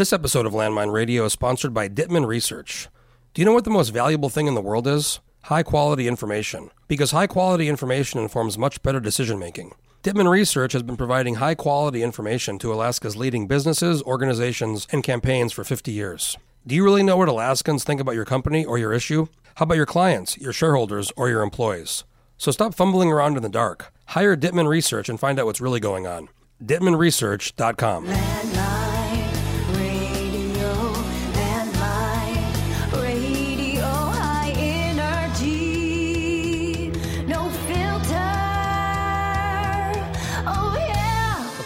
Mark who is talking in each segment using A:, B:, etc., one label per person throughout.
A: This episode of Landmine Radio is sponsored by Dittman Research. Do you know what the most valuable thing in the world is? High quality information. Because high quality information informs much better decision making. Dittman Research has been providing high quality information to Alaska's leading businesses, organizations, and campaigns for 50 years. Do you really know what Alaskans think about your company or your issue? How about your clients, your shareholders, or your employees? So stop fumbling around in the dark. Hire Dittman Research and find out what's really going on. DittmanResearch.com.
B: Landmine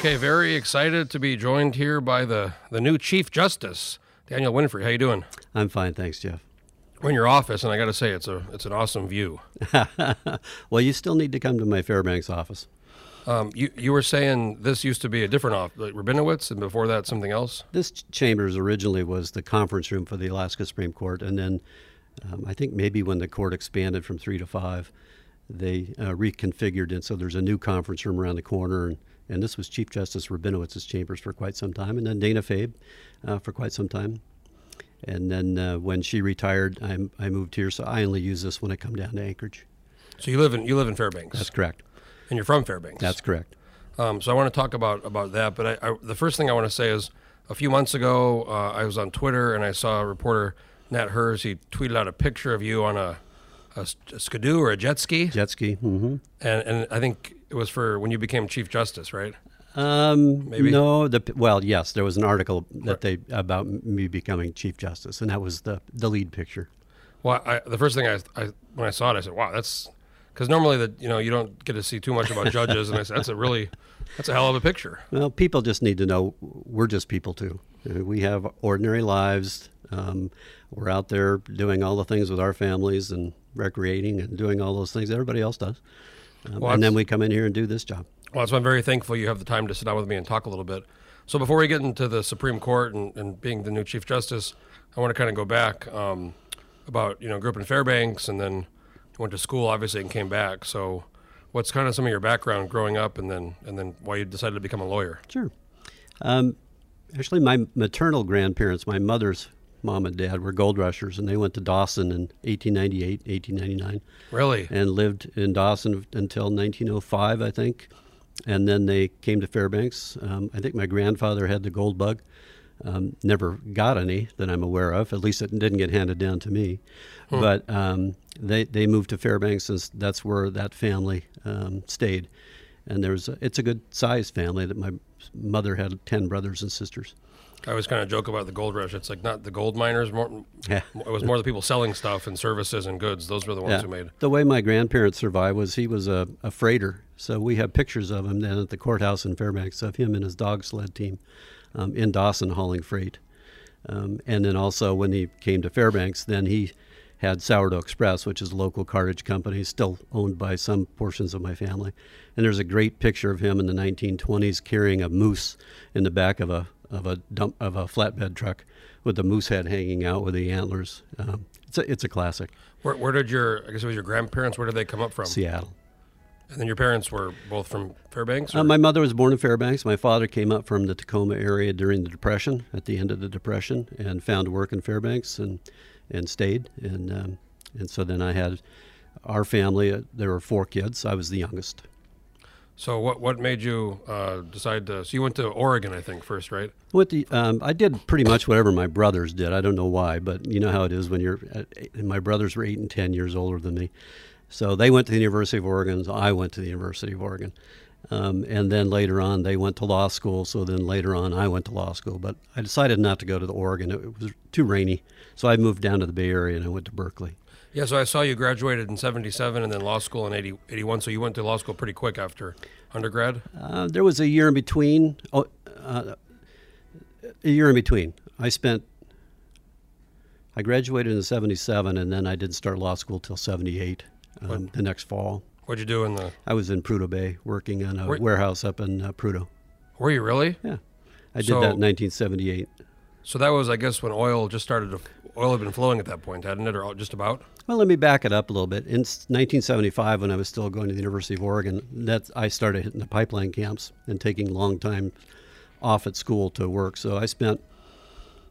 A: Okay, very excited to be joined here by the, the new Chief Justice, Daniel Winfree. How you doing?
C: I'm fine, thanks, Jeff.
A: We're in your office, and I got to say, it's a it's an awesome view.
C: well, you still need to come to my Fairbanks office.
A: Um, you you were saying this used to be a different office, like Rabinowitz, and before that something else.
C: This ch- chambers originally was the conference room for the Alaska Supreme Court, and then um, I think maybe when the court expanded from three to five, they uh, reconfigured it. So there's a new conference room around the corner, and, and this was Chief Justice Rabinowitz's chambers for quite some time, and then Dana Fabe uh, for quite some time. And then uh, when she retired, I, I moved here, so I only use this when I come down to Anchorage.
A: So you live in you live in Fairbanks,
C: That's correct.
A: and you're from Fairbanks.
C: That's correct.
A: Um, so I want to talk about about that, but I, I, the first thing I want to say is a few months ago uh, I was on Twitter and I saw a reporter Nat Herz. He tweeted out a picture of you on a a skidoo or a jet ski,
C: Jet ski. hmm
A: and and I think it was for when you became Chief Justice, right?
C: Um,
A: Maybe?
C: no. The well, yes, there was an article that they about me becoming chief justice, and that was the the lead picture.
A: Well, I, the first thing I, I when I saw it, I said, "Wow, that's." Because normally, that you know, you don't get to see too much about judges, and I said, "That's a really, that's a hell of a picture."
C: Well, people just need to know we're just people too. We have ordinary lives. Um, we're out there doing all the things with our families and recreating and doing all those things everybody else does.
A: Well,
C: and then we come in here and do this job.
A: Well, so I'm very thankful you have the time to sit down with me and talk a little bit. So before we get into the Supreme Court and, and being the new Chief Justice, I want to kind of go back um, about you know grew up in Fairbanks and then went to school obviously and came back. So what's kind of some of your background growing up and then and then why you decided to become a lawyer?
C: Sure. Um, actually, my maternal grandparents, my mother's mom and dad, were gold rushers, and they went to Dawson in 1898, 1899.
A: Really?
C: and lived in Dawson until 1905, I think. And then they came to Fairbanks. Um, I think my grandfather had the gold bug. Um, never got any that I'm aware of. At least it didn't get handed down to me. But um, they they moved to Fairbanks, and that's where that family um, stayed. And there's it's a good sized family. That my mother had ten brothers and sisters.
A: I always kind of joke about the gold rush. It's like not the gold miners. More,
C: Yeah.
A: it was more the people selling stuff and services and goods. Those were the ones who made.
C: The way my grandparents survived was he was a, a freighter. So we have pictures of him then at the courthouse in Fairbanks of him and his dog sled team um, in Dawson hauling freight. Um, and then also when he came to Fairbanks, then he had Sourdough Express, which is a local cartage company, still owned by some portions of my family. And there's a great picture of him in the 1920s carrying a moose in the back of a of a dump of a flatbed truck with the moose head hanging out with the antlers. Um, it's a it's a classic.
A: Where, where did your I guess it was your grandparents? Where did they come up from?
C: Seattle.
A: And then your parents were both from Fairbanks.
C: Uh, my mother was born in Fairbanks. My father came up from the Tacoma area during the Depression, at the end of the Depression, and found work in Fairbanks and and stayed. And um, and so then I had our family. Uh, there were four kids. I was the youngest.
A: So what what made you uh, decide to? So you went to Oregon, I think, first, right?
C: With the, um, I did pretty much whatever my brothers did. I don't know why, but you know how it is when you're. And my brothers were eight and ten years older than me, so they went to the University of Oregon. So I went to the University of Oregon, um, and then later on they went to law school. So then later on I went to law school, but I decided not to go to the Oregon. It was too rainy, so I moved down to the Bay Area and I went to Berkeley.
A: Yeah. So I saw you graduated in '77 and then law school in 80, 81. So you went to law school pretty quick after undergrad.
C: Uh, there was a year in between. Oh, uh, a year in between. I spent. I graduated in '77, and then I didn't start law school till '78. Um, the next fall,
A: What'd you do in the?
C: I was in Prudhoe Bay working on a
A: Were-
C: warehouse up in uh, Prudhoe.
A: Were you really?
C: Yeah, I did
A: So-
C: that in 1978.
A: So that was, I guess, when oil just started to. Oil had been flowing at that point, hadn't it, or just about?
C: Well, let me back it up a little bit. In 1975, when I was still going to the University of Oregon, that I started hitting the pipeline camps and taking long time off at school to work. So I spent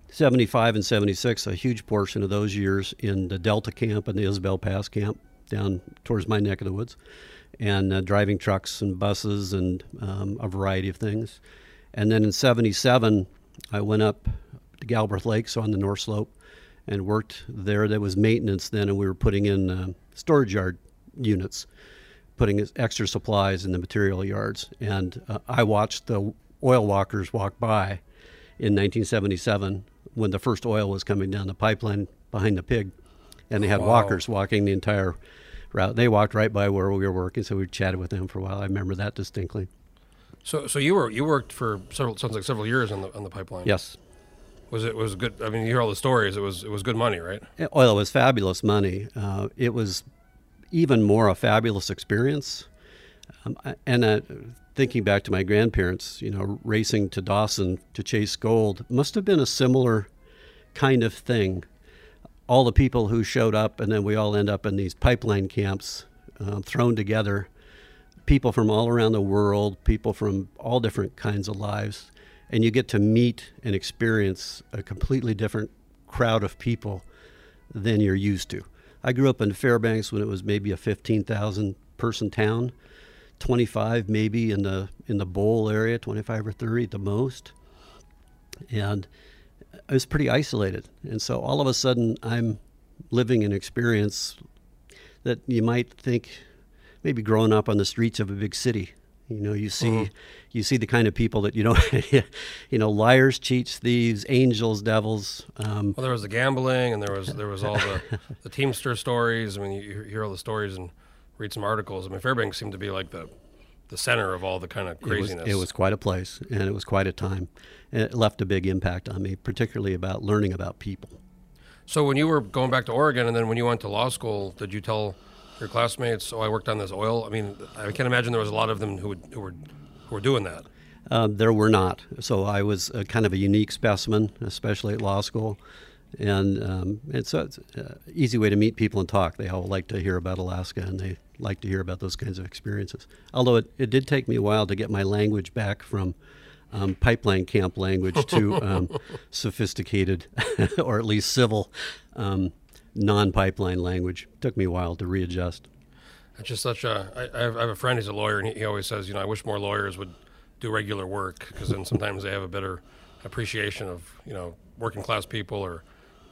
C: 75 and 76, a huge portion of those years in the Delta camp and the Isabel Pass camp down towards my neck of the woods, and uh, driving trucks and buses and um, a variety of things. And then in 77, I went up to Galbraith Lakes on the North Slope and worked there. There was maintenance then, and we were putting in uh, storage yard units, putting extra supplies in the material yards. And uh, I watched the oil walkers walk by in 1977 when the first oil was coming down the pipeline behind the pig, and they had
A: Wow.
C: walkers walking the entire route. They walked right by where we were working, so we chatted with them for a while. I remember that distinctly.
A: So, so you were you worked for several sounds like several years on the on the pipeline.
C: Yes,
A: Was it was good? I mean, you hear all the stories. It was it was good money, right?
C: oil was fabulous money. Uh, it was even more a fabulous experience. Um, and uh, thinking back to my grandparents, you know, racing to Dawson to chase gold must have been a similar kind of thing. All the people who showed up, and then we all end up in these pipeline camps uh, thrown together. People from all around the world, people from all different kinds of lives, and you get to meet and experience a completely different crowd of people than you're used to. I grew up in Fairbanks when it was maybe a 15,000 person town, 25 maybe in the in the bowl area, 25 or 30 at the most. And I was pretty isolated. And so all of a sudden I'm living an experience that you might think maybe growing up on the streets of a big city. You know, you see you see the kind of people that you don't you know, liars, cheats, thieves, angels, devils, um,
A: Well, there was the gambling, and there was there was all the the Teamster stories. I mean, you, hear all the stories and read some articles. I mean, Fairbanks seemed to be like the the center of all the kind of
C: It was,
A: craziness.
C: it was quite a place, and it was quite a time. And it left a big impact on me, particularly about learning about people.
A: So when you were going back to Oregon, and then when you went to law school, did you tell your classmates, "Oh, I worked on this oil"? I mean, I can't imagine there was a lot of them who would, who were who were doing that.
C: Um, there were not. So I was a kind of a unique specimen, especially at law school. And um, it's an easy way to meet people and talk. They all like to hear about Alaska and they like to hear about those kinds of experiences. Although it, it did take me a while to get my language back from um, pipeline camp language to um, sophisticated, or at least civil, um, non pipeline language. took me a while to readjust.
A: It's just such a. I, I have a friend. He's a lawyer, and he, he always says, you know, I wish more lawyers would do regular work because then sometimes they have a better appreciation of you know working class people or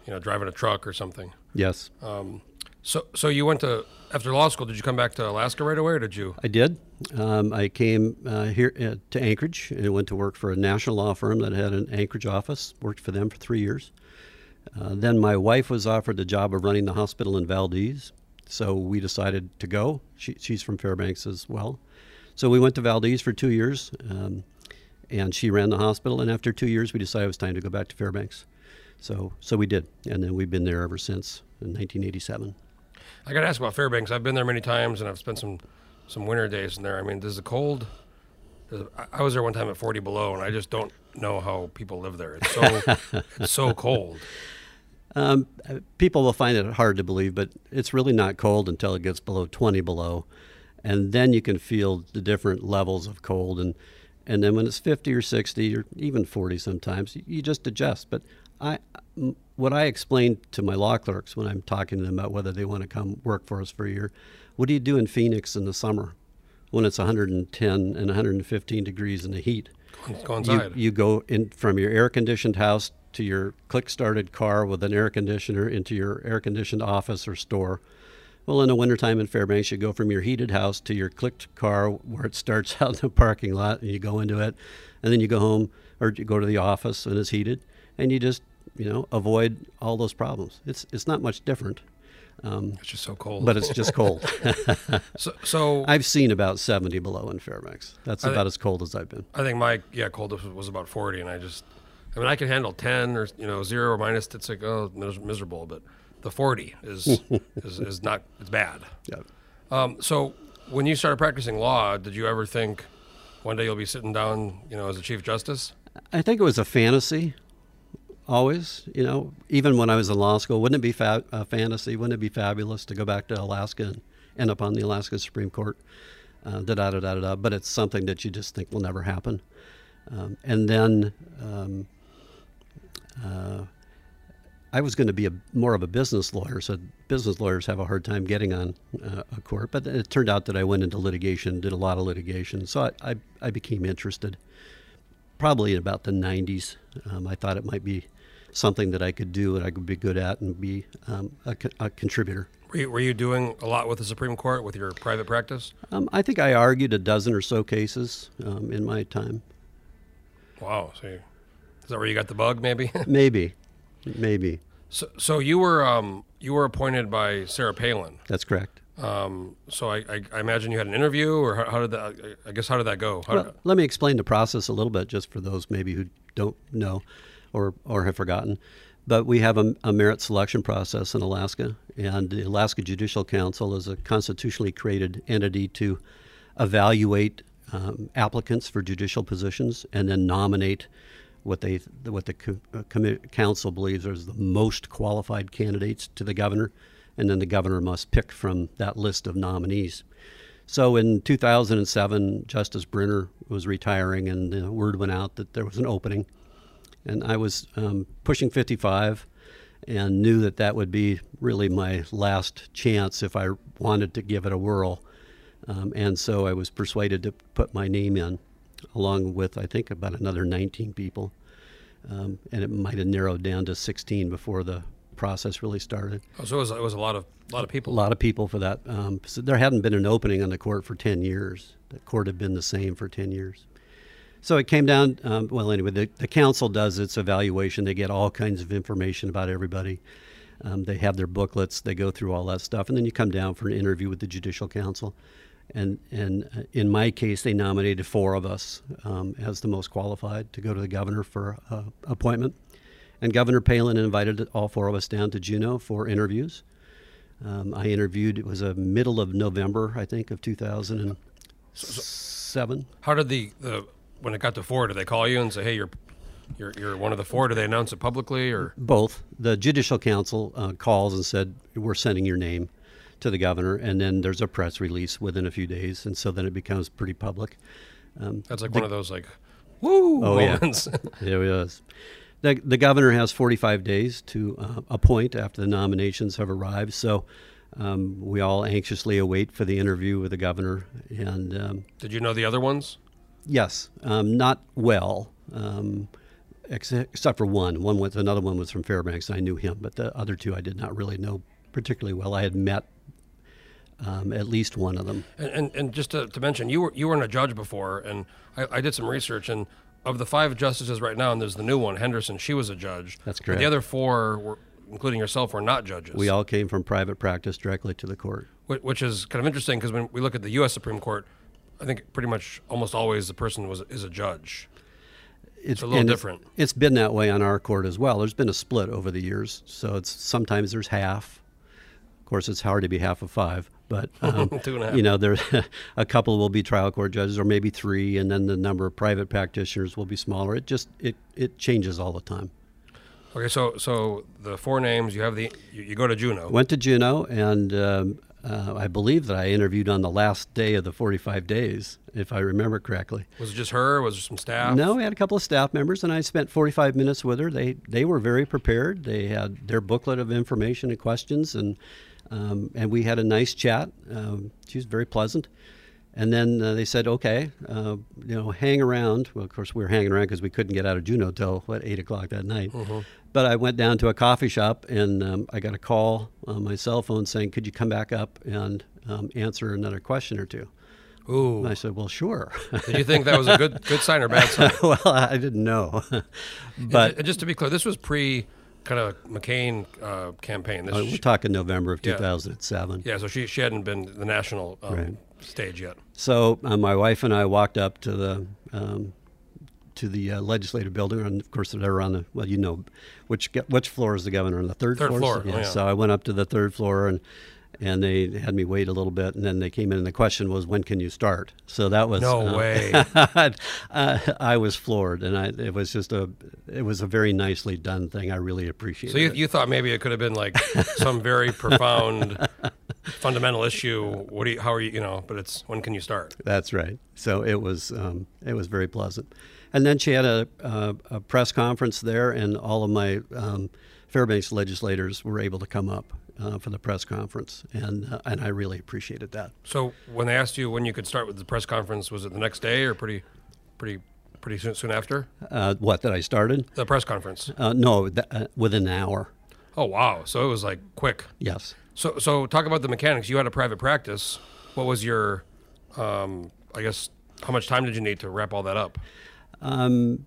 A: you know driving a truck or something.
C: Yes.
A: So so you went to after law school. Did you come back to Alaska right away, or did you?
C: I did. Um, I came uh, here uh, to Anchorage and went to work for a national law firm that had an Anchorage office. Worked for them for three years. Uh, then my wife was offered the job of running the hospital in Valdez, so we decided to go. She, she's from Fairbanks as well, so we went to Valdez for two years, um, and she ran the hospital. And after two years, we decided it was time to go back to Fairbanks. So so we did, and then we've been there ever since in 1987.
A: I got to ask about Fairbanks. I've been there many times, and I've spent some some winter days in there. I mean, does the cold? I was there one time at 40 below, and I just don't know how people live there. It's so it's so cold.
C: Um, people will find it hard to believe, but it's really not cold until it gets below 20 below, and then you can feel the different levels of cold. And and then when it's 50 or 60 or even 40 sometimes, you- just adjust. But I, what I explain to my law clerks when I'm talking to them about whether they want to come work for us for a year, what do you do in Phoenix in the summer when it's 110 and 115 degrees in the heat?
A: Go, go
C: you, you go in from your air conditioned house to your click started car with an air conditioner into your air conditioned office or store. Well, in the wintertime in Fairbanks, you go from your heated house to your clicked car where it starts out in the parking lot and you go into it. And then you go home or you go to the office and it's heated and you just, you know, avoid all those problems. It's, it's not much different,
A: it's just so cold.
C: but it's just cold.
A: so, so
C: I've seen about 70 below in Fairbanks. That's
A: I-
C: about as cold as I've been.
A: I think my yeah coldest was, was about 40, and I just, I mean, I can handle 10 or you know zero or minus. It's like oh miserable, but the 40 is is, is not it's bad.
C: Yeah.
A: Um, so when you started practicing law, did you ever think one day you'll be sitting down, you know, as a chief justice?
C: I think it was a fantasy, always. You know, even when I was in law school, wouldn't it be fa- a fantasy? Wouldn't it be fabulous to go back to Alaska and end up on the Alaska Supreme Court? Uh, da da da da da. But it's something that you just think will never happen. Um, and then, um, uh, I was going to be a more of a business lawyer, so business lawyers have a hard time getting on uh, a court. But it turned out that I went into litigation, did a lot of litigation, so I, I, I became interested. Probably in about the 90s, um, I thought it might be something that I could do and I could be good at and be um, a, co- a contributor.
A: Were you, were you doing a lot with the Supreme Court with your private practice?
C: Um, I think I argued a dozen or so cases um, in my time.
A: Wow. So you, is that where you got the bug? Maybe.
C: Maybe, maybe
A: so, so you were um, you were appointed by Sarah Palin.
C: that's correct.
A: Um, so I, I, I imagine you had an interview, or how, how did that? I guess how did that go? How,
C: Well, let me explain the process a little bit, just for those maybe who don't know or, or have forgotten. But we have a, a merit selection process in Alaska, and the Alaska Judicial Council is a constitutionally created entity to evaluate um, applicants for judicial positions and then nominate what they what the co- uh, council believes are the most qualified candidates to the governor, and then the governor must pick from that list of nominees. So in 2007, Justice Bryner was retiring, and the word went out that there was an opening. And I was um, pushing 55 and knew that that would be really my last chance if I wanted to give it a whirl. Um, and so I was persuaded to put my name in, along with, I think, about another 19 people. Um, and it might have narrowed down to 16 before the process really started
A: oh, so it was, it was a lot of a lot of people.
C: a lot of people for that. Um, so there hadn't been an opening on the court for 10 years. The court had been the same for 10 years. So it came down, um, well, anyway, the, the council does its evaluation. They get all kinds of information about everybody. Um, they have their booklets, they go through all that stuff, and then you come down for an interview with the Judicial Council. And, and uh, in my case, they nominated four of us um, as the most qualified to go to the governor for uh, appointment. And Governor Palin invited all four of us down to Juneau for interviews. Um, I interviewed, it was a middle of November, I think, of 2007.
A: How did the, the when it got to four? Did they call you and say, "Hey, you're you're you're one of the four? Did they announce it publicly or?
C: Both. The Judicial Council uh, calls and said, We're sending your name to the governor, and then there's a press release within a few days, and so then it becomes pretty public. Um,
A: That's like one of those like, woo
C: Oh, yeah.
A: moments.
C: There it is. The, the governor has 45 days to uh, appoint after the nominations have arrived. So um, we all anxiously await for the interview with the governor. And um,
A: Did you know the other ones?
C: yes, um, not well, um, except, except for one. One was another one was from Fairbanks. And I knew him, but the other two I did not really know particularly well. I had met um, at least one of them.
A: And, and, and just to, to mention, you were you weren't a judge before, and I, I did some research, and of the five justices right now, and there's the new one, Henderson. She was a judge.
C: That's
A: But
C: correct.
A: The other four, were, including yourself, were not judges.
C: We all came from private practice directly to the court.
A: Wh- which is kind of interesting because when we look at the U.S. Supreme Court, I think pretty much almost always the person was is a judge.
C: it's
A: a little
C: it's-
A: different.
C: It's been that way on our court as well. There's been a split over the years, so it's sometimes there's half. Of course, it's hard to be half of five, but um,
A: Two and a half.
C: you know, there a couple will be trial court judges, or maybe three, and then the number of private practitioners will be smaller. It just it it changes all the time.
A: Okay, so so the four names you have the you, you go to Juneau.
C: Went to Juneau, and um, uh, I believe that I interviewed on the last day of the 45 days, if I remember correctly.
A: Was it just her? Was there some staff?
C: No, we had a couple of staff members, and I spent 45 minutes with her. They they were very prepared. They had their booklet of information and questions, and um, and we had a nice chat. Um, she was very pleasant. And then uh, they said, okay, uh, you know, hang around. Well, of course, we were hanging around because we couldn't get out of Juneau till what eight o'clock that night. But I went down to a coffee shop, and um, I got a call on my cell phone saying, "Could you come back up and um, answer another question or two?
A: Ooh.
C: And I said, "Well, sure."
A: Did you think that was a good good sign or bad sign?
C: well, I didn't know, but
A: and just to be clear, this was pre kind of McCain uh, campaign. This
C: Uh, we're talking November of
A: Yeah.
C: 2007.
A: yeah, so she she hadn't been the national um,
C: Right.
A: stage yet.
C: So uh, my wife and I walked up to the um, to the uh, legislative building, and of course they're on the well, you know, which which floor is the governor on the third,
A: Third floor,
C: Yeah.
A: oh, yeah.
C: So I went up to the third floor and. And they had me wait a little bit, and then they came in, and the question was, "When can you start?" So that was
A: No
C: uh,
A: way.
C: uh, I was floored, and I, it was just a, it was a very nicely done thing. I really appreciated it.
A: So you,
C: it.
A: you thought maybe it could have been like some very profound fundamental issue. What do you? How are you? You know, but it's when can you start?
C: That's right. So it was um, it was very pleasant. And then she had a, a, a press conference there, and all of my um, Fairbanks legislators were able to come up uh, for the press conference, and uh, and I really appreciated that.
A: So when they asked you when you could start with the press conference, was it the next day or pretty, pretty, pretty soon, soon after
C: Uh, what that I started?
A: the press conference?
C: Uh, no, th- uh, within an hour.
A: Oh wow! So it was like quick.
C: Yes.
A: So so talk about the mechanics. You had a private practice. What was your, um, I guess, how much time did you need to wrap all that up?
C: Um,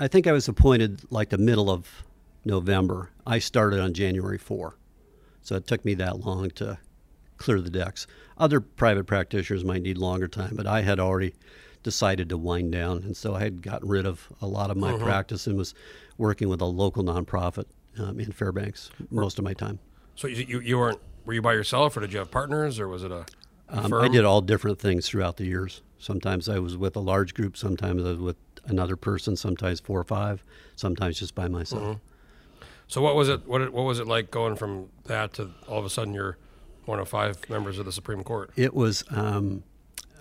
C: I think I was appointed like the middle of November. I started on January 4. So it took me that long to clear the decks. Other private practitioners might need longer time, but I had already decided to wind down. And so I had gotten rid of a lot of my practice and was working with a local nonprofit um, in Fairbanks most of my time.
A: So you, you weren't were you by yourself or did you have partners or was it a,
C: Um? I did all different things throughout the years. Sometimes I was with a large group, sometimes I was with another person, sometimes four or five, sometimes just by myself.
A: So what was it? What it- what was it like going from that to all of a sudden you're one of five members of the Supreme Court?
C: It was um,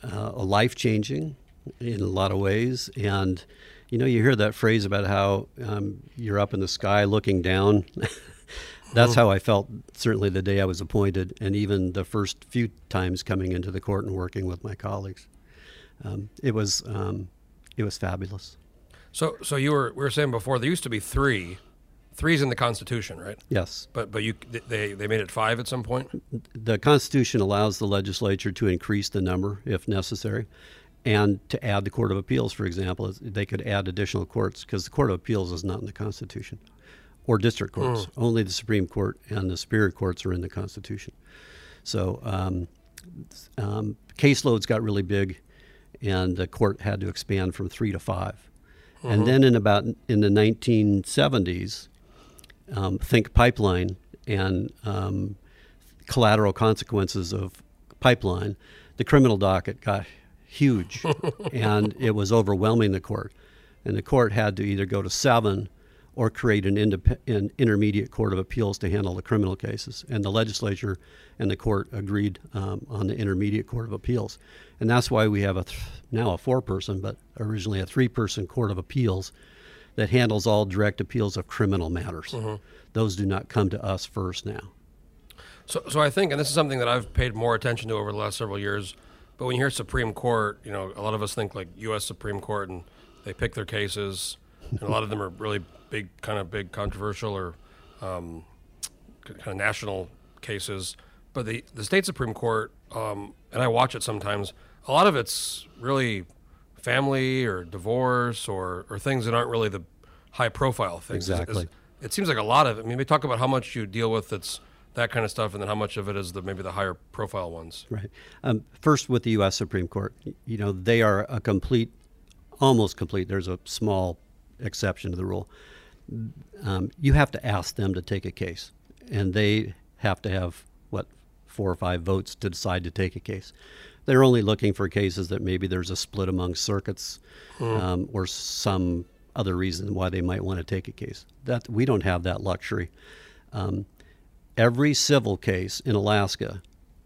C: uh, a life changing in a lot of ways. And, you know, you hear that phrase about how um, you're up in the sky looking down. That's how I felt certainly the day I was appointed, and even the first few times coming into the court and working with my colleagues. Um, it was um, it was fabulous.
A: So so you were we were saying before there used to be three, three's in the Constitution, right?
C: Yes,
A: But but you they they made it five at some point.
C: the Constitution allows the legislature to increase the number if necessary, and to add the Court of Appeals, for example, they could add additional courts because the Court of Appeals is not in the Constitution, or district courts. Only the Supreme Court and the Superior Courts are in the Constitution. So um, um, caseloads got really big, and the court had to expand from three to 5 And then in about in the 1970s, um, think pipeline and um, collateral consequences of pipeline, the criminal docket got huge, and it was overwhelming the court. And the court had to either go to seven or create an, indep- an intermediate court of appeals to handle the criminal cases. And the legislature and the court agreed um, on the intermediate court of appeals. And that's why we have a th- now a four-person, but originally a three-person court of appeals that handles all direct appeals of criminal matters. Those do not come to us first now.
A: So so I think, and this is something that I've paid more attention to over the last several years. But when you hear Supreme Court, you know a lot of us think like U.S. Supreme Court, and they pick their cases, and a lot of them are really big, kind of big, controversial or um, kind of national cases. But the the state Supreme Court, um, and I watch it sometimes. A lot of it's really family or divorce or or things that aren't really the high profile things. Is- is-
C: Exactly.
A: it seems like a lot of it. I mean, we talk about how much you deal with that's that kind of stuff, and then how much of it is the maybe the higher profile ones.
C: Right. Um, first, with the U.S. Supreme Court, you know they are a complete, almost complete. There's a small exception to the rule. Um, you have to ask them to take a case, and they have to have what four or five votes to decide to take a case. They're only looking for cases that maybe there's a split among circuits, um, or some other reason why they might want to take a case. That we don't have that luxury. Um, every civil case in Alaska,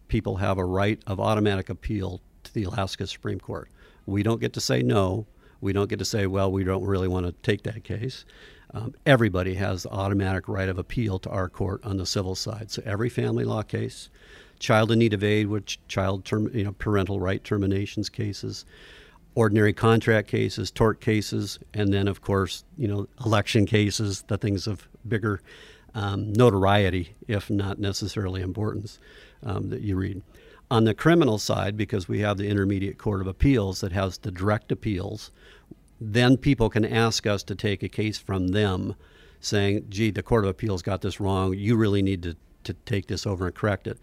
C: people have a right of automatic appeal to the Alaska Supreme Court. We don't get to say no. We don't get to say, well, we don't really want to take that case. Um, everybody has the automatic right of appeal to our court on the civil side. So every family law case, child in need of aid, which child term, you know, parental right terminations cases, ordinary contract cases, tort cases, and then of course, you know, election cases, the things of bigger um, notoriety, if not necessarily importance, um, that you read. On the criminal side, because we have the Intermediate Court of Appeals that has the direct appeals, then people can ask us to take a case from them saying, gee, the Court of Appeals got this wrong. You really need to, to take this over and correct it.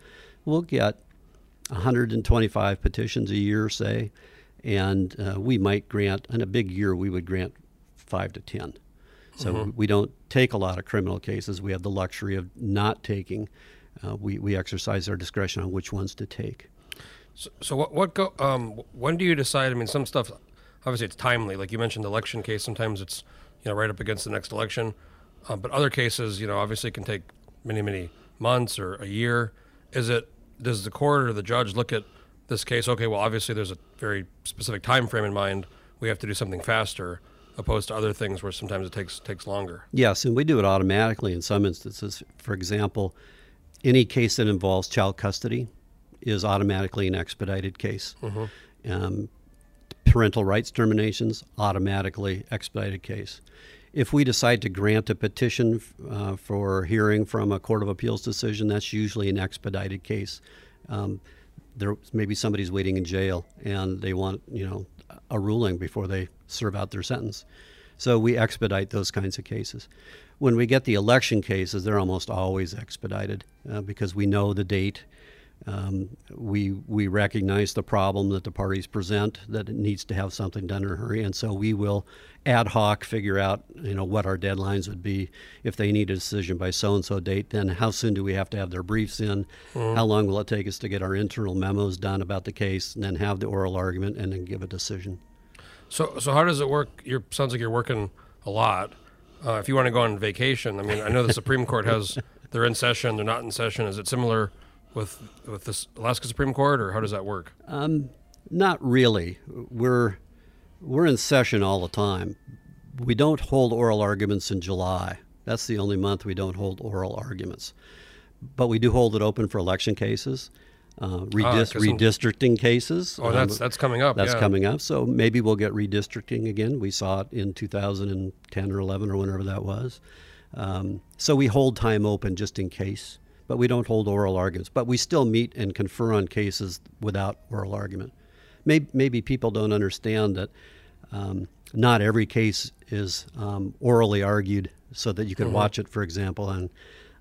C: We'll get 125 petitions a year, say, and uh, we might grant, in a big year, we would grant five to 10. So we don't take a lot of criminal cases. We have the luxury of not taking. Uh, we, we exercise our discretion on which ones to take.
A: So, so what what go? Um, when do you decide? I mean, some stuff obviously it's timely, like you mentioned, the election case. Sometimes it's you know right up against the next election, uh, but other cases, you know, obviously can take many many months or a year. Is it does the court or the judge look at this case? Okay, well, obviously there's a very specific time frame in mind. We have to do something faster. opposed to other things where sometimes it takes takes longer.
C: Yes, and we do it automatically in some instances. For example, any case that involves child custody is automatically an expedited case. Um, parental rights terminations, automatically expedited case. If we decide to grant a petition uh, for hearing from a court of appeals decision, that's usually an expedited case. Um, there maybe somebody's waiting in jail and they want you know a ruling before they serve out their sentence. So we expedite those kinds of cases. When we get the election cases, they're almost always expedited uh, because we know the date. Um, we we recognize the problem that the parties present that it needs to have something done in a hurry, and so we will ad hoc figure out you know what our deadlines would be if they need a decision by so and so date. Then how soon do we have to have their briefs in? How long will it take us to get our internal memos done about the case, and then have the oral argument, and then give a decision.
A: So so how does it work? Your sounds like you're working a lot. Uh, if you want to go on vacation, I mean, I know the Supreme Court has they're in session, they're not in session. Is it similar with with this Alaska Supreme Court, or how does that work?
C: Not really. We're we're in session all the time. We don't hold oral arguments in July. That's the only month we don't hold oral arguments. But we do hold it open for election cases, uh,
A: in-
C: redistricting cases.
A: Oh, that's
C: Um,
A: that's coming up.
C: that's
A: yeah.
C: coming up. So maybe we'll get redistricting again. We saw it in 2010 or 11 or whenever that was. Um, so we hold time open just in case, but we don't hold oral arguments. But we still meet and confer on cases without oral argument. Maybe, maybe people don't understand that um, not every case is um, orally argued so that you can watch it, for example, on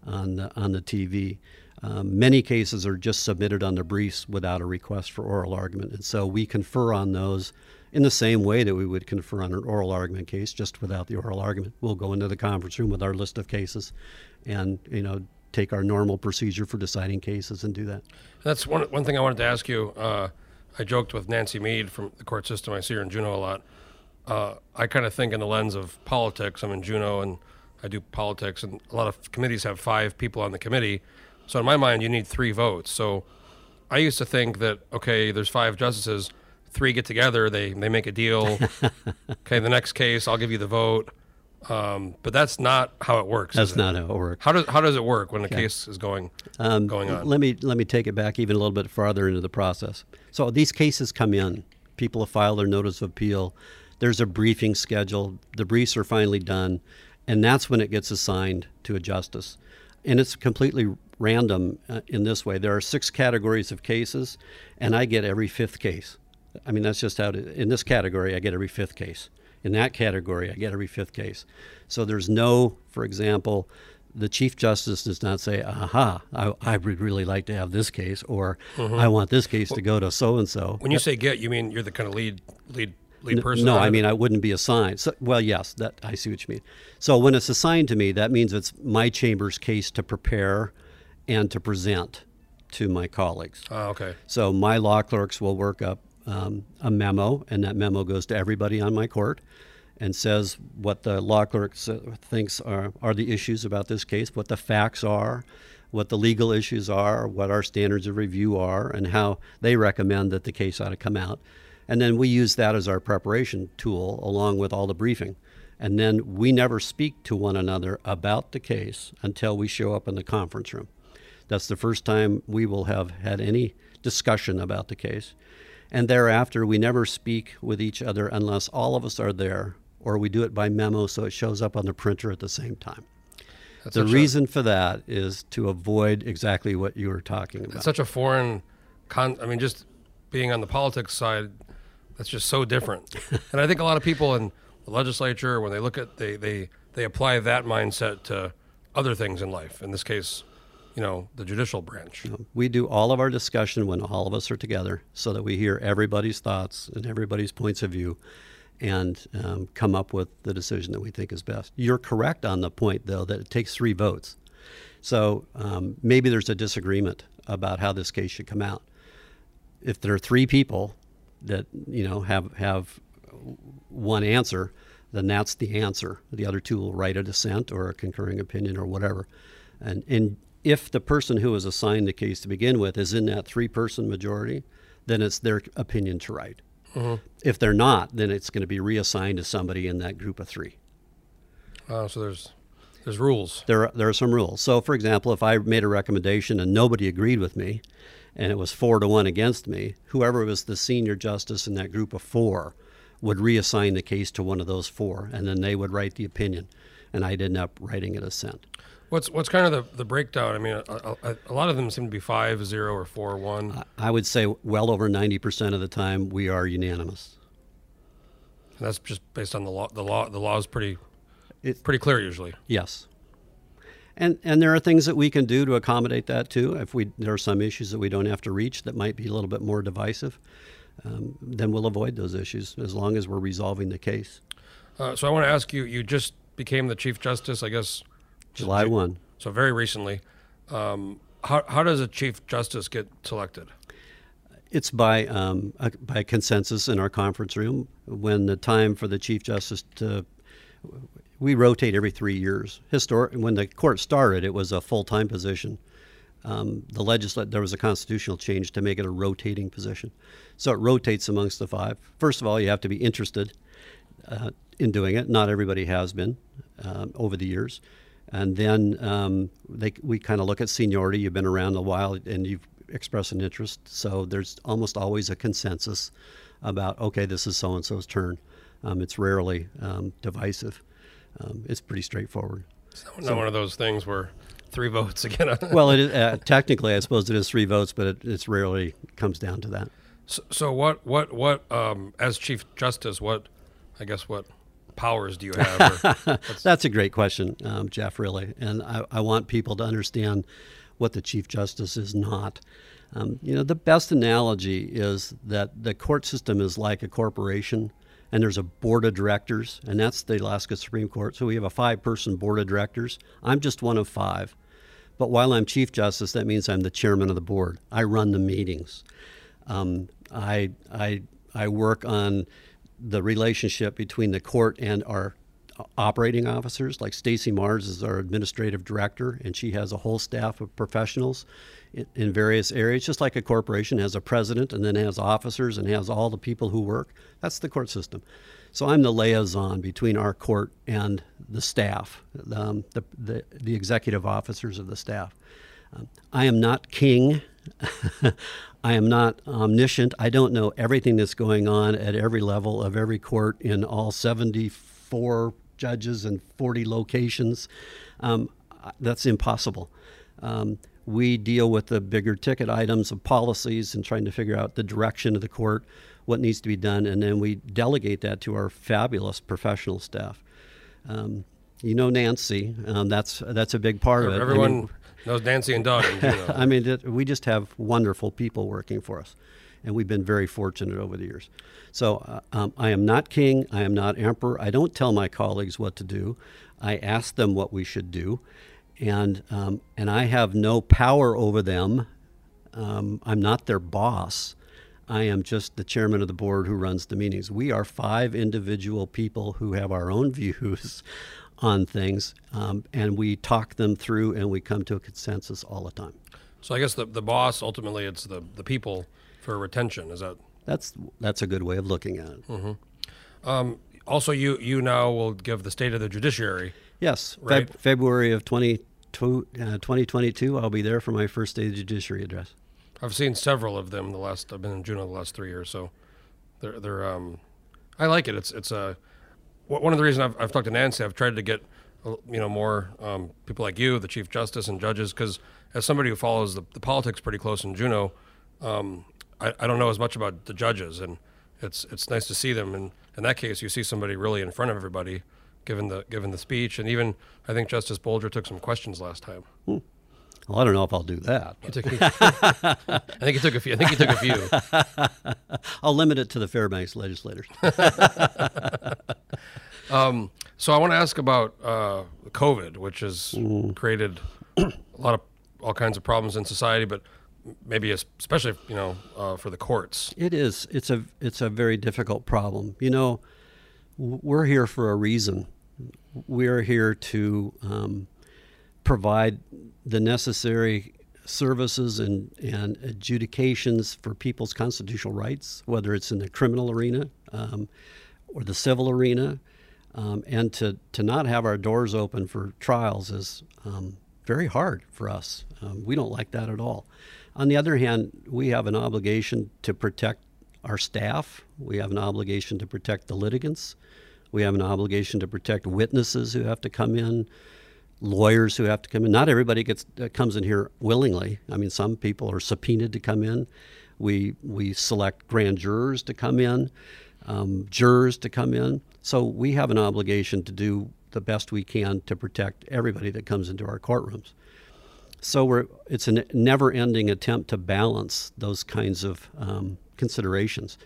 C: on the, on the TV. Um, many cases are just submitted on the briefs without a request for oral argument, and so we confer on those in the same way that we would confer on an oral argument case, just without the oral argument. We'll go into the conference room with our list of cases, and you know take our normal procedure for deciding cases and do that.
A: That's one one thing I wanted to ask you. Uh, I joked with Nancy Meade from the court system. I see her in Juneau a lot. Uh, I kind of think in the lens of politics. I'm in Juneau and I do politics, and a lot of committees have five people on the committee. So in my mind, you need three votes. So I used to think that okay, there's five justices, three get together, they they make a deal. okay, the next case, I'll give you the vote. Um, but that's not how it works.
C: That's
A: it?
C: not how it works.
A: How does how does it work when a case is going um, going on?
C: Let me let me take it back even a little bit farther into the process. So these cases come in. People have filed their notice of appeal. There's a briefing schedule. The briefs are finally done, and that's when it gets assigned to a justice. And it's completely random uh, in this way. There are six categories of cases, and I get every fifth case. I mean, that's just how it. In this category, I get every fifth case. In that category, I get every fifth case. So there's no, for example, the Chief Justice does not say, aha, I, I would really like to have this case, or mm-hmm. I want this case to go to so and so.
A: When you say get, you mean you're the kind of lead lead lead person?
C: No, I mean I wouldn't be assigned. So, well, yes, that I see what you mean. So when it's assigned to me, that means it's my chamber's case to prepare and to present to my colleagues.
A: Oh, okay.
C: So my law clerks will work up um, a memo, and that memo goes to everybody on my court and says what the law clerk thinks are, are the issues about this case, what the facts are, what the legal issues are, what our standards of review are, and how they recommend that the case ought to come out. And then we use that as our preparation tool along with all the briefing. And then we never speak to one another about the case until we show up in the conference room. That's the first time we will have had any discussion about the case. And thereafter, we never speak with each other unless all of us are there, or we do it by memo so it shows up on the printer at the same time.
A: That's
C: the
A: such a-
C: reason for that is to avoid exactly what you were talking about.
A: It's such a foreign con. I mean, just being on the politics side, that's just so different. and I think a lot of people in the legislature, when they look at they they they apply that mindset to other things in life. In this case, you know, the judicial branch.
C: We do all of our discussion when all of us are together so that we hear everybody's thoughts and everybody's points of view and um, come up with the decision that we think is best. You're correct on the point, though, that it takes three votes. So um, maybe there's a disagreement about how this case should come out. If there are three people that you know have have one answer, then that's the answer. The other two will write a dissent or a concurring opinion or whatever. And and if the person who was assigned the case to begin with is in that three person majority, then it's their opinion to write. If they're not, then it's going to be reassigned to somebody in that group of three.
A: Uh, so there's there's rules.
C: There are, there are some rules. So, for example, if I made a recommendation and nobody agreed with me, and it was four to one against me, whoever was the senior justice in that group of four would reassign the case to one of those four, and then they would write the opinion, and I'd end up writing a dissent.
A: What's what's kind of the, the breakdown? I mean, a, a, a lot of them seem to be five zero or four one.
C: I would say well over 90% of the time we are unanimous.
A: And that's just based on the law. The law the law is pretty pretty clear usually.
C: Yes. And and there are things that we can do to accommodate that too. If we there are some issues that we don't have to reach that might be a little bit more divisive, um, then we'll avoid those issues as long as we're resolving the case.
A: Uh, so I want to ask you. You just became the chief justice, I guess.
C: July one.
A: So very recently. Um, how how does a chief justice get selected?
C: It's by um, a, by consensus in our conference room. When the time for the chief justice to, we rotate every three years. Historic when the court started, it was a full time position. Um, the legislat there was a constitutional change to make it a rotating position, so it rotates amongst the five. First of all, you have to be interested uh, in doing it. Not everybody has been um, over the years. And then um, they, we kind of look at seniority. You've been around a while and you've expressed an interest. So there's almost always a consensus about, okay, this is so and so's turn. Um, it's rarely um, divisive. Um, it's pretty straightforward.
A: It's not, not one of those things where three votes again.
C: Well, it is, uh, technically, I suppose it is three votes, but it it's rarely comes down to that.
A: so, so what what what um, as chief justice? What I guess what powers do you have? Or,
C: That's a great question, um, Jeff, really. And I, I want people to understand what the Chief Justice is not. Um, you know, the best analogy is that the court system is like a corporation, and there's a board of directors, and that's the Alaska Supreme Court. So we have a five person board of directors. I'm just one of five. But while I'm Chief Justice, that means I'm the chairman of the board. I run the meetings. Um, I, I, I work on the relationship between the court and our operating officers. Like Stacy Marz is our administrative director, and she has a whole staff of professionals in, in various areas, just like a corporation has a president and then has officers and has all the people who work. That's the court system. So I'm the liaison between our court and the staff, um, the, the, the executive officers of the staff. Um, I am not king. I am not omniscient. I don't know everything that's going on at every level of every court in all 74 judges and 40 locations. Um, that's impossible. Um, we deal with the bigger ticket items of policies and trying to figure out the direction of the court, what needs to be done, and then we delegate that to our fabulous professional staff. Um, you know Nancy. Um, that's that's a big part of it. I
A: everyone
C: mean,
A: Nancy and Doug. You know.
C: I mean, it, we just have wonderful people working for us, and we've been very fortunate over the years. So uh, um, I am not king. I am not emperor. I don't tell my colleagues what to do. I ask them what we should do, and um, and I have no power over them. Um, I'm not their boss. I am just the chairman of the board who runs the meetings. We are five individual people who have our own views on things, um, and we talk them through and we come to a consensus all the time.
A: so I guess the the boss ultimately it's the the people for retention. Is that
C: That's that's a good way of looking at it.
A: um, also you you now will give the state of the judiciary.
C: Yes, Feb-
A: Right.
C: February of 22, uh, 2022, I'll be there for my first State of Judiciary address.
A: I've seen several of them the last. I've been in Juneau the last three years, so they're they're. Um, I like it. It's it's a one of the reasons I've, I've talked to Nancy. I've tried to get uh, you know more um, people like you, the chief justice and judges, because as somebody who follows the, the politics pretty close in Juneau, um, I, I don't know as much about the judges, and it's it's nice to see them. And in that case, you see somebody really in front of everybody, given the given the speech, and even I think Justice Bolger took some questions last time.
C: Well, I don't know if I'll do that.
A: He took, I think it took a few. I think it took a few.
C: I'll limit it to the Fairbanks legislators.
A: Um, so I want to ask about uh, COVID, which has created a lot of all kinds of problems in society, but maybe especially you know uh, for the courts.
C: It is. It's a. It's a very difficult problem. You know, we're here for a reason. We're here to um, provide the necessary services and, and adjudications for people's constitutional rights, whether it's in the criminal arena um, or the civil arena. Um, and to, to not have our doors open for trials is um, very hard for us. Um, we don't like that at all. On the other hand, we have an obligation to protect our staff, we have an obligation to protect the litigants, we have an obligation to protect witnesses who have to come in lawyers who have to come in. Not everybody gets uh, comes in here willingly. I mean, some people are subpoenaed to come in. We we select grand jurors to come in, um, jurors to come in. So we have an obligation to do the best we can to protect everybody that comes into our courtrooms. So we're it's a never-ending attempt to balance those kinds of um, considerations.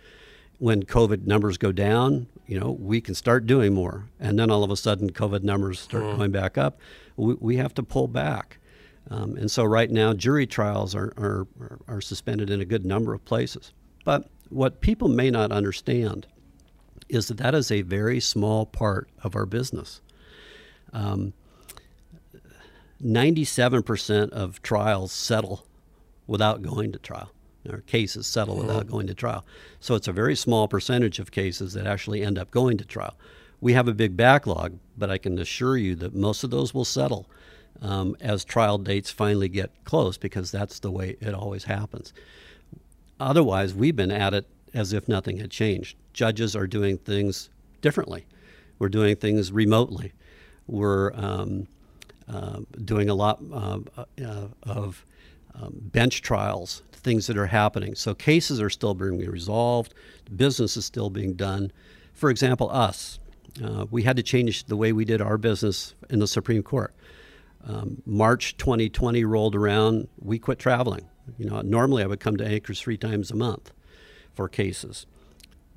C: When COVID numbers go down, you know, we can start doing more, and then all of a sudden, COVID numbers start going back up. We, we have to pull back, um, and so right now, jury trials are, are are suspended in a good number of places. But what people may not understand is that that is a very small part of our business. Um, 97% of trials settle without going to trial, or cases settle without going to trial. So it's a very small percentage of cases that actually end up going to trial. We have a big backlog, but I can assure you that most of those will settle um, as trial dates finally get close because that's the way it always happens. Otherwise, we've been at it as if nothing had changed. Judges are doing things differently. We're doing things remotely. We're um, uh, doing a lot uh, uh, of um, bench trials, things that are happening. So cases are still being resolved, business is still being done. For example, us, uh, we had to change the way we did our business in the Supreme Court. Um, March 2020 rolled around, we quit traveling. You know, normally I would come to Anchorage three times a month for cases.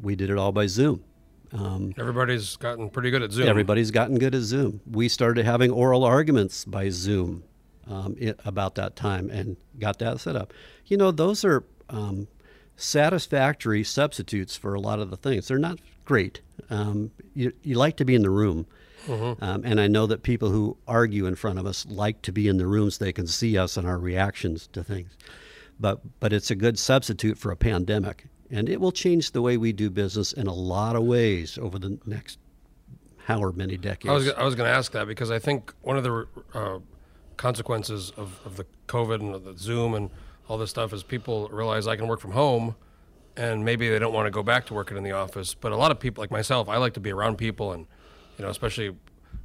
C: We did it all by Zoom. Um,
A: Everybody's gotten pretty good at Zoom.
C: Everybody's gotten good at Zoom. We started having oral arguments by Zoom um, i about that time and got that set up. You know, those are um, satisfactory substitutes for a lot of the things. They're not great. Um, you, you like to be in the room. Um, and I know that people who argue in front of us like to be in the rooms they can see us and our reactions to things. But, but it's a good substitute for a pandemic. And it will change the way we do business in a lot of ways over the next however many decades.
A: I was, I was going to ask that because I think one of the uh, consequences of, of the COVID and the Zoom and all this stuff is people realize I can work from home and maybe they don't want to go back to working in the office. But a lot of people, like myself, I like to be around people and, you know, especially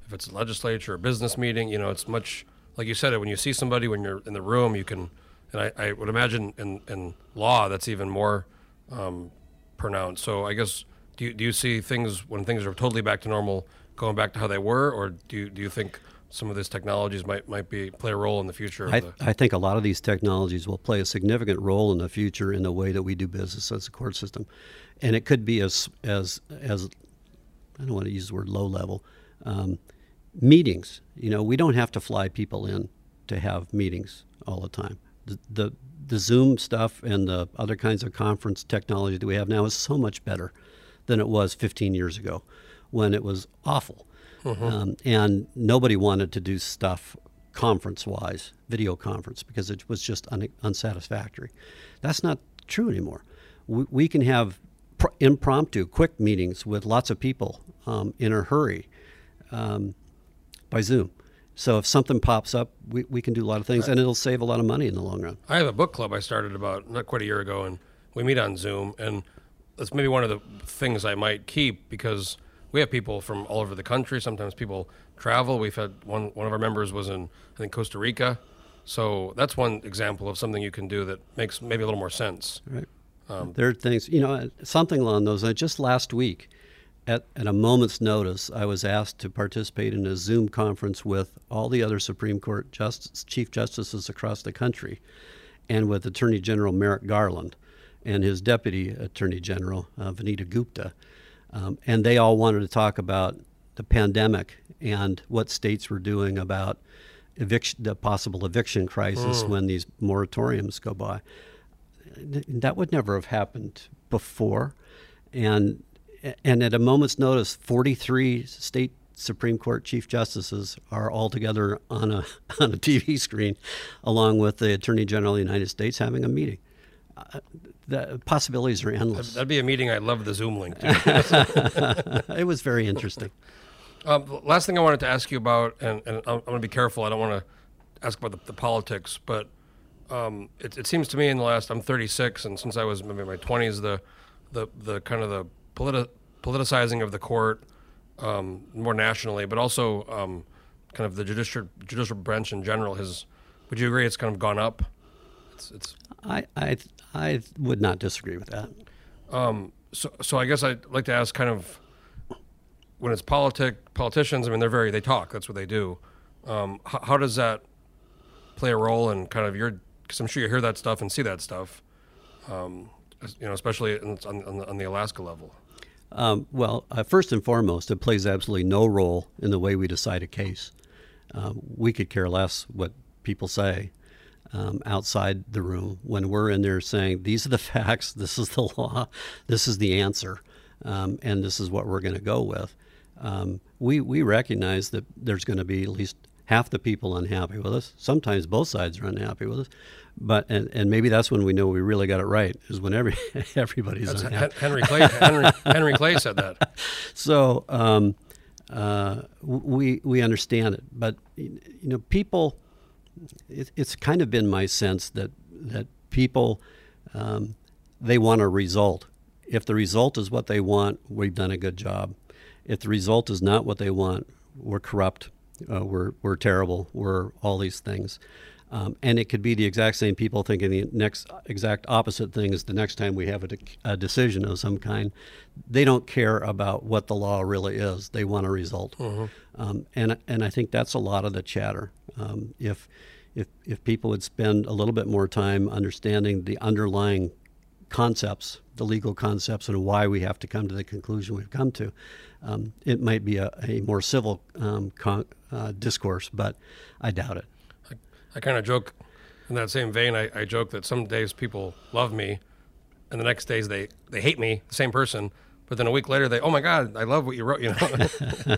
A: if it's a legislature or a business meeting, you know, it's much, like you said, when you see somebody when you're in the room, you can, and I, I would imagine in, in law that's even more um, pronounced. So I guess, do you, do you see things when things are totally back to normal going back to how they were, or do you, do you think some of these technologies might might be play a role in the future?
C: I,
A: the,
C: I think a lot of these technologies will play a significant role in the future in the way that we do business as a court system, and it could be as as as I don't want to use the word low level um, meetings. You know, we don't have to fly people in to have meetings all the time. The, the the Zoom stuff and the other kinds of conference technology that we have now is so much better than it was 15 years ago, when it was awful. Um, and nobody wanted to do stuff conference wise, video conference, because it was just un- unsatisfactory. That's not true anymore. We, we can have pr- impromptu, quick meetings with lots of people um, in a hurry um, by Zoom. So if something pops up, we, we can do a lot of things, and it'll save a lot of money in the long run.
A: I have a book club I started about not quite a year ago, and we meet on Zoom, and that's maybe one of the things I might keep because we have people from all over the country. Sometimes people travel. We've had one one of our members was in I think Costa Rica, so that's one example of something you can do that makes maybe a little more sense.
C: Right. there are things, you know, something along those lines. Just last week, at, at a moment's notice, I was asked to participate in a Zoom conference with all the other Supreme Court justice, Chief Justices across the country and with Attorney General Merrick Garland and his Deputy Attorney General, uh, Vanita Gupta. Um, and they all wanted to talk about the pandemic and what states were doing about eviction, the possible eviction crisis when these moratoriums go by. That would never have happened before. And and at a moment's notice 43 state Supreme Court Chief Justices are all together on a on a TV screen, along with the Attorney General of the United States having a meeting. Uh, the possibilities are endless.
A: That'd be a meeting I'd love the Zoom link to.
C: it was very interesting.
A: Um, last thing I wanted to ask you about, and, and I'm, I'm going to be careful. I don't want to ask about the, the politics, but um, it, it seems to me in the last I'm 36, and since I was maybe in my 20s, the the the kind of the politi- politicizing of the court um, more nationally, but also um, kind of the judicial judicial branch in general has. Would you agree it's kind of gone up? It's, it's
C: I I I would not disagree with that.
A: so so I guess I'd like to ask kind of when it's politic politicians. I mean, they're very they talk. That's what they do. Um, how, how does that play a role in kind of your? Because I'm sure you hear that stuff and see that stuff. Um, you know, especially on, on, the, on the Alaska level.
C: Um, well, uh, first and foremost, it plays absolutely no role in the way we decide a case. Um, we could care less what people say um, outside the room when we're in there saying, these are the facts, this is the law, this is the answer, um, and this is what we're going to go with. Um, we, we recognize that there's going to be at least half the people unhappy with us. Sometimes both sides are unhappy with us. But and, and maybe that's when we know we really got it right is when every everybody's
A: That's
C: unhappy.
A: Henry Clay. Henry, Henry Clay said that.
C: So um, uh, we we understand it, but you know, people. It, it's kind of been my sense that that people um, they want a result. If the result is what they want, we've done a good job. If the result is not what they want, we're corrupt. Uh, we're we're terrible. We're all these things. Um, and it could be the exact same people thinking the next exact opposite thing is the next time we have a, de- a decision of some kind. They don't care about what the law really is. They want a result. Um, and and I think that's a lot of the chatter. Um, if if if people would spend a little bit more time understanding the underlying concepts, the legal concepts, and why we have to come to the conclusion we've come to, um, it might be a, a more civil um, con- uh, discourse. But I doubt it.
A: I kind of joke in that same vein. I, I joke that some days people love me, and the next days they, they hate me, the same person. But then a week later, they, oh my God, I love what you wrote. You know,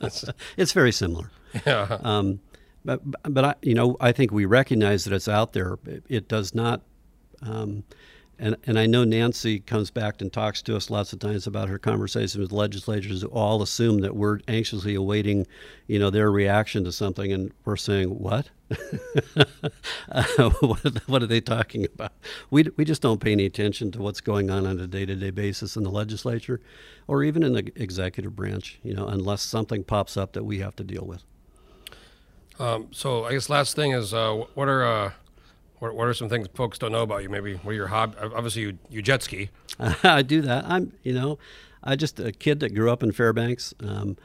C: It's very similar.
A: yeah.
C: Um, but but I, you know, I think we recognize that it's out there. It, it does not. Um, and, and I know Nancy comes back and talks to us lots of times about her conversations with legislators who all assume that we're anxiously awaiting, you know, their reaction to something, and we're saying, "What? what, are, what are they talking about?" We, we just don't pay any attention to what's going on on a day-to-day basis in the legislature, or even in the executive branch, you know, unless something pops up that we have to deal with.
A: Um, so I guess last thing is, uh, what are uh, what, what are some things folks don't know about you? Maybe what are your hobby? Obviously, you, you jet ski.
C: I do that. I'm, you know, I just a kid that grew up in Fairbanks. Um,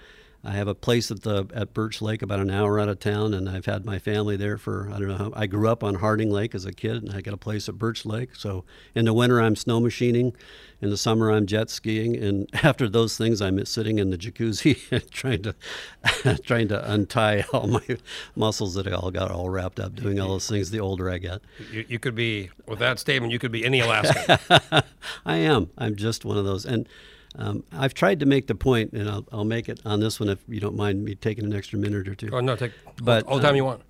C: I have a place at the at Birch Lake, about an hour out of town, and I've had my family there for I don't know how. I grew up on Harding Lake as a kid, and I got a place at Birch Lake. So in the winter, I'm snow machining. In the summer, I'm jet skiing, and after those things, I'm sitting in the jacuzzi trying to trying to untie all my muscles that I all got all wrapped up doing all those things. The older I get.
A: You, you could be with that statement. You could be any Alaskan.
C: I am. I'm just one of those. And um, I've tried to make the point, and I'll, I'll make it on this one if you don't mind me taking an extra minute or two.
A: oh no, take
C: But,
A: all the time
C: um,
A: you want.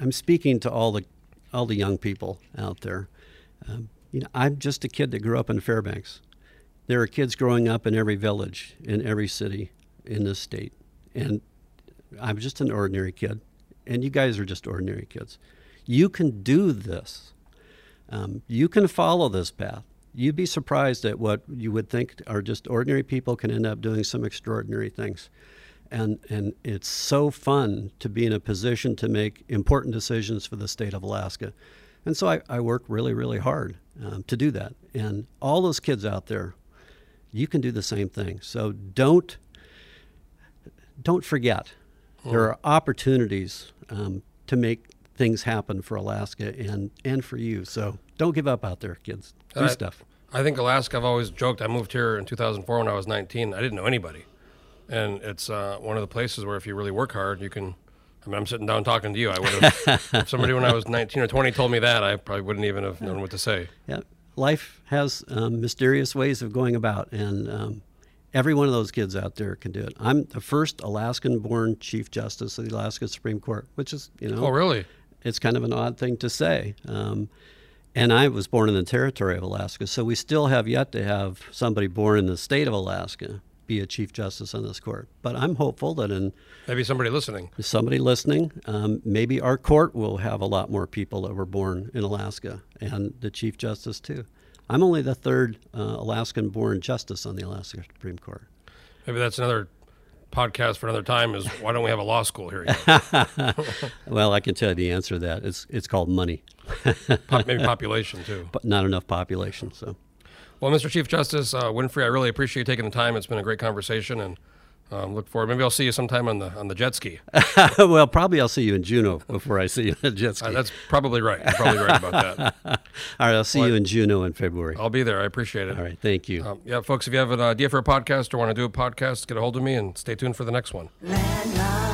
C: I'm speaking to all the all the young people out there. Um, you know, I'm just a kid that grew up in Fairbanks. There are kids growing up in every village, in every city in this state, and I'm just an ordinary kid, and you guys are just ordinary kids. You can do this. Um, you can follow this path. You'd be surprised at what you would think are just ordinary people can end up doing some extraordinary things. And, and it's so fun to be in a position to make important decisions for the state of Alaska. And so I, I work really, really hard um, to do that. And all those kids out there, you can do the same thing. So don't don't forget there are opportunities um, to make things happen for Alaska and and for you. So don't give up out there, kids. Do
A: Uh,
C: stuff.
A: I think Alaska. I've always joked. I moved here in 2004 when I was 19. I didn't know anybody, and it's uh, one of the places where if you really work hard, you can. I mean, I'm sitting down talking to you. I would have. if somebody when I was 19 or 20 told me that, I probably wouldn't even have known what to say.
C: Yeah, life has um, mysterious ways of going about, and um, Every one of those kids out there can do it. I'm the first Alaskan-born Chief Justice of the Alaska Supreme Court, which is, you know,
A: Oh, really?
C: it's kind of an odd thing to say. Um, and I was born in the territory of Alaska, so we still have yet to have somebody born in the state of Alaska be a Chief Justice on this court. But I'm hopeful that in
A: Maybe somebody listening.
C: somebody listening, um, maybe our court will have a lot more people that were born in Alaska, and the Chief Justice too. I'm only the third uh, Alaskan-born justice on the Alaska Supreme Court.
A: Maybe that's another podcast for another time. Is why don't we have a law school here? Yet?
C: Well, I can tell you the answer to that. It's it's called money,
A: Pop, maybe population too.
C: but not enough population. So.
A: Well, Mr. Chief Justice uh, Winfree, I really appreciate you taking the time. It's been a great conversation, and um, look forward. Maybe I'll see you sometime on the on the jet ski.
C: well, probably I'll see you in Juneau before I see you in the jet ski.
A: Uh, that's probably right. You're probably right about that.
C: All right, I'll see you in Juneau in February.
A: I'll be there. I appreciate it.
C: All right, thank you.
A: Um, yeah, folks, if you have an idea for a podcast or want to do a podcast, get a hold of me and stay tuned for the next one.
B: Landmine.